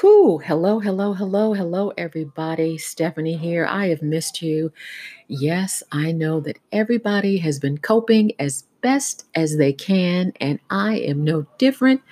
Whew, hello, hello, hello, hello, everybody. Stephanie here. I have missed you. Yes, I know that everybody has been coping as best as they can, and I am no different.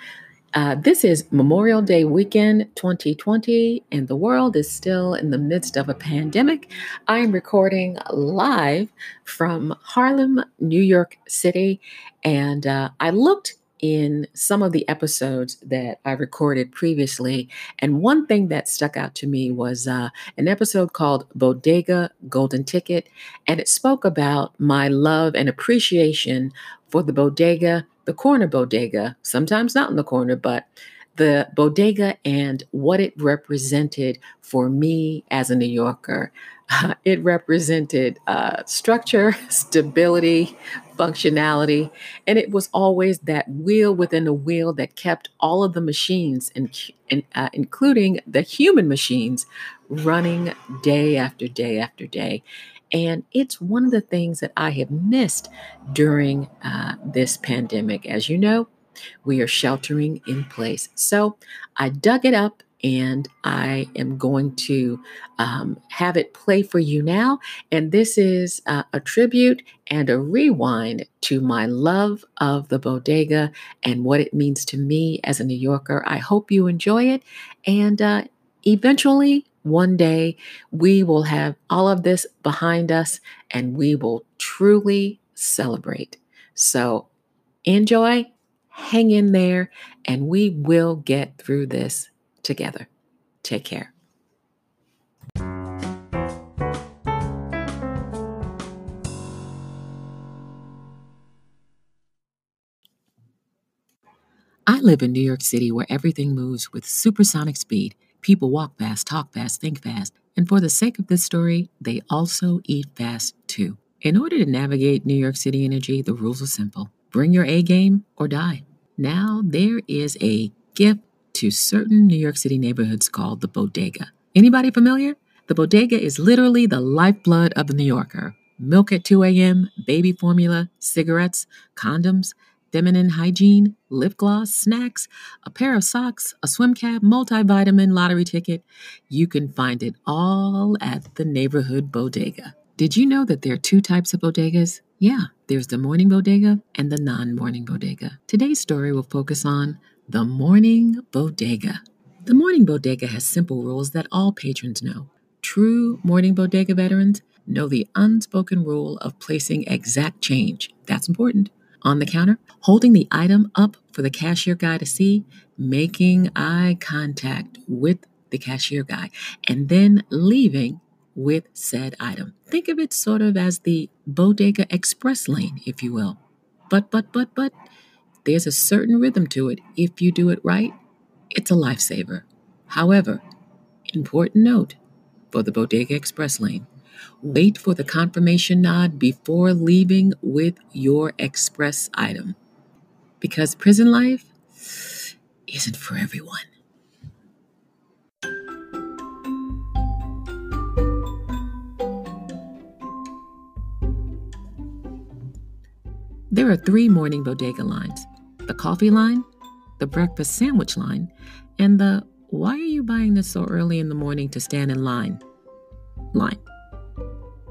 Uh, this is Memorial Day weekend 2020, and the world is still in the midst of a pandemic. I am recording live from Harlem, New York City, and uh, I looked in some of the episodes that I recorded previously. And one thing that stuck out to me was uh, an episode called Bodega Golden Ticket. And it spoke about my love and appreciation for the bodega, the corner bodega, sometimes not in the corner, but the bodega and what it represented for me as a New Yorker. Uh, it represented uh, structure, stability, functionality, and it was always that wheel within a wheel that kept all of the machines, in, in, uh, including the human machines, running day after day after day. And it's one of the things that I have missed during uh, this pandemic. As you know, we are sheltering in place. So I dug it up and I am going to um, have it play for you now. And this is uh, a tribute and a rewind to my love of the bodega and what it means to me as a New Yorker. I hope you enjoy it. And uh, eventually, one day, we will have all of this behind us and we will truly celebrate. So enjoy, hang in there, and we will get through this together. Take care. I live in New York City where everything moves with supersonic speed. People walk fast, talk fast, think fast, and for the sake of this story, they also eat fast too. In order to navigate New York City energy, the rules are simple bring your A game or die. Now, there is a gift to certain New York City neighborhoods called the bodega. Anybody familiar? The bodega is literally the lifeblood of the New Yorker. Milk at 2 a.m., baby formula, cigarettes, condoms, feminine hygiene, lip gloss, snacks, a pair of socks, a swim cap, multivitamin, lottery ticket. You can find it all at the neighborhood bodega. Did you know that there are two types of bodegas? Yeah, there's the morning bodega and the non morning bodega. Today's story will focus on the Morning Bodega. The Morning Bodega has simple rules that all patrons know. True Morning Bodega veterans know the unspoken rule of placing exact change. That's important. On the counter, holding the item up for the cashier guy to see, making eye contact with the cashier guy, and then leaving with said item. Think of it sort of as the Bodega Express lane, if you will. But, but, but, but, there's a certain rhythm to it. If you do it right, it's a lifesaver. However, important note for the Bodega Express lane wait for the confirmation nod before leaving with your express item. Because prison life isn't for everyone. There are three morning bodega lines the coffee line, the breakfast sandwich line, and the why are you buying this so early in the morning to stand in line line.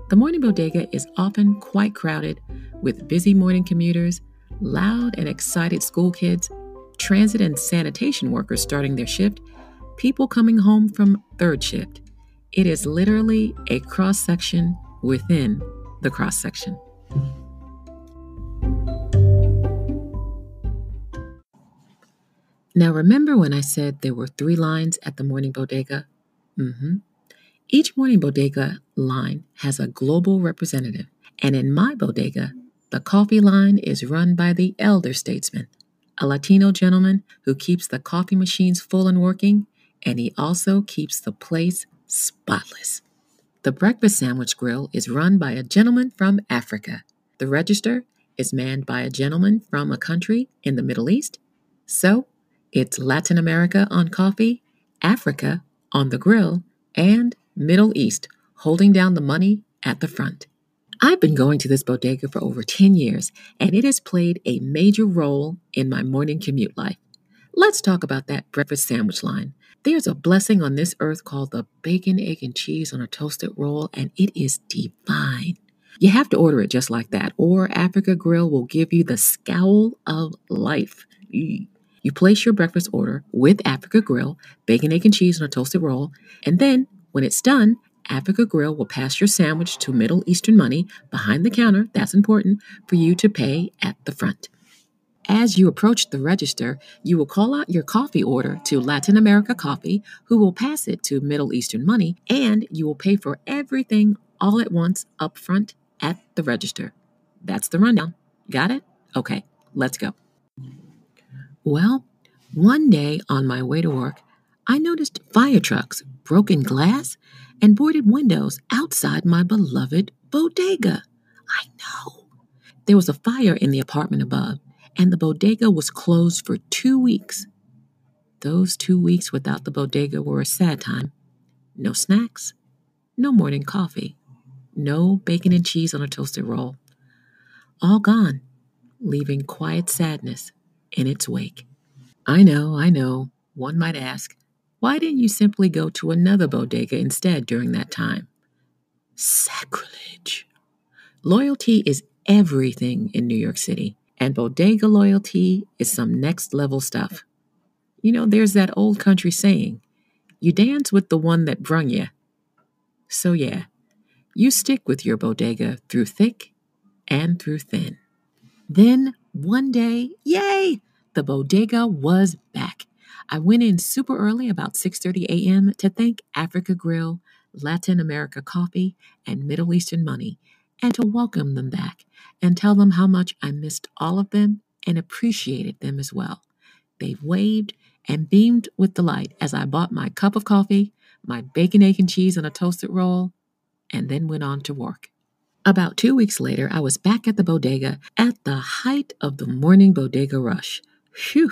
The morning bodega is often quite crowded with busy morning commuters, loud and excited school kids, transit and sanitation workers starting their shift, people coming home from third shift. It is literally a cross section within the cross section. Now, remember when I said there were three lines at the morning bodega? Mm-hmm. Each morning bodega line has a global representative, and in my bodega, the coffee line is run by the elder statesman, a Latino gentleman who keeps the coffee machines full and working, and he also keeps the place spotless. The breakfast sandwich grill is run by a gentleman from Africa. The register is manned by a gentleman from a country in the Middle East. So, it's Latin America on coffee, Africa on the grill, and Middle East holding down the money at the front. I've been going to this bodega for over 10 years, and it has played a major role in my morning commute life. let's talk about that breakfast sandwich line. There's a blessing on this earth called the bacon, egg, and cheese on a toasted roll, and it is divine. You have to order it just like that, or Africa Grill will give you the scowl of life. You place your breakfast order with Africa Grill, bacon, egg, and cheese on a toasted roll, and then when it's done, Africa Grill will pass your sandwich to Middle Eastern money behind the counter, that's important, for you to pay at the front. As you approach the register, you will call out your coffee order to Latin America Coffee, who will pass it to Middle Eastern Money, and you will pay for everything all at once up front at the register. That's the rundown. Got it? Okay, let's go. Well, one day on my way to work, I noticed fire trucks, broken glass, and boarded windows outside my beloved bodega. I know. There was a fire in the apartment above, and the bodega was closed for two weeks. Those two weeks without the bodega were a sad time. No snacks, no morning coffee, no bacon and cheese on a toasted roll. All gone, leaving quiet sadness in its wake. I know, I know, one might ask, why didn't you simply go to another bodega instead during that time? Sacrilege. Loyalty is everything in New York City. And bodega loyalty is some next level stuff. You know, there's that old country saying, you dance with the one that brung you. So, yeah, you stick with your bodega through thick and through thin. Then, one day, yay, the bodega was back. I went in super early, about 6:30 a.m., to thank Africa Grill, Latin America Coffee, and Middle Eastern Money and to welcome them back and tell them how much I missed all of them and appreciated them as well. They waved and beamed with delight as I bought my cup of coffee, my bacon, egg, and cheese on a toasted roll, and then went on to work. About two weeks later, I was back at the bodega at the height of the morning bodega rush. Phew,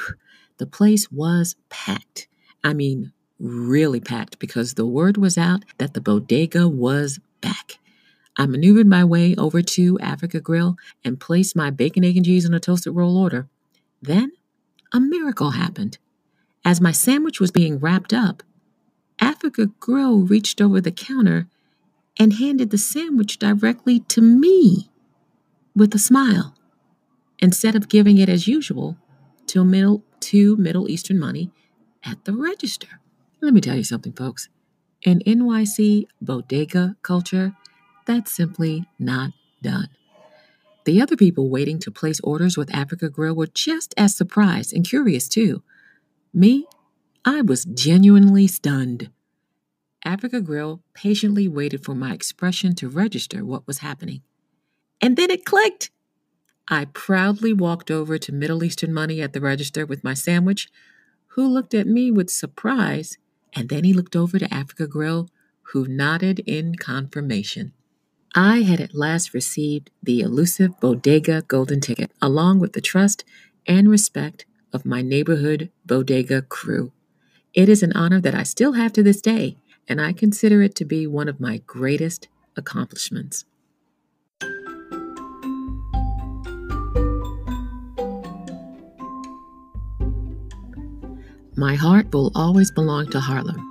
the place was packed. I mean, really packed because the word was out that the bodega was back. I maneuvered my way over to Africa Grill and placed my bacon, egg, and cheese on a toasted roll order. Then a miracle happened. As my sandwich was being wrapped up, Africa Grill reached over the counter and handed the sandwich directly to me with a smile instead of giving it as usual to middle to Middle Eastern money at the register. Let me tell you something, folks. In NYC bodega culture, that's simply not done. The other people waiting to place orders with Africa Grill were just as surprised and curious too. Me, I was genuinely stunned. Africa Grill patiently waited for my expression to register what was happening. And then it clicked. I proudly walked over to Middle Eastern Money at the register with my sandwich, who looked at me with surprise, and then he looked over to Africa Grill, who nodded in confirmation. I had at last received the elusive Bodega Golden Ticket, along with the trust and respect of my neighborhood bodega crew. It is an honor that I still have to this day, and I consider it to be one of my greatest accomplishments. My heart will always belong to Harlem.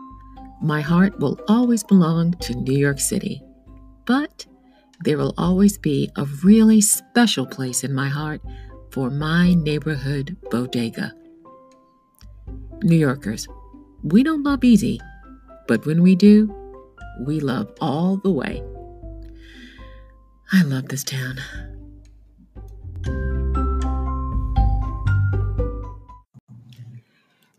My heart will always belong to New York City. But there will always be a really special place in my heart for my neighborhood bodega. New Yorkers, we don't love easy, but when we do, we love all the way. I love this town.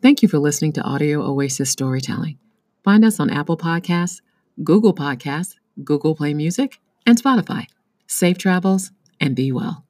Thank you for listening to Audio Oasis Storytelling. Find us on Apple Podcasts, Google Podcasts, Google Play Music, and Spotify. Safe travels and be well.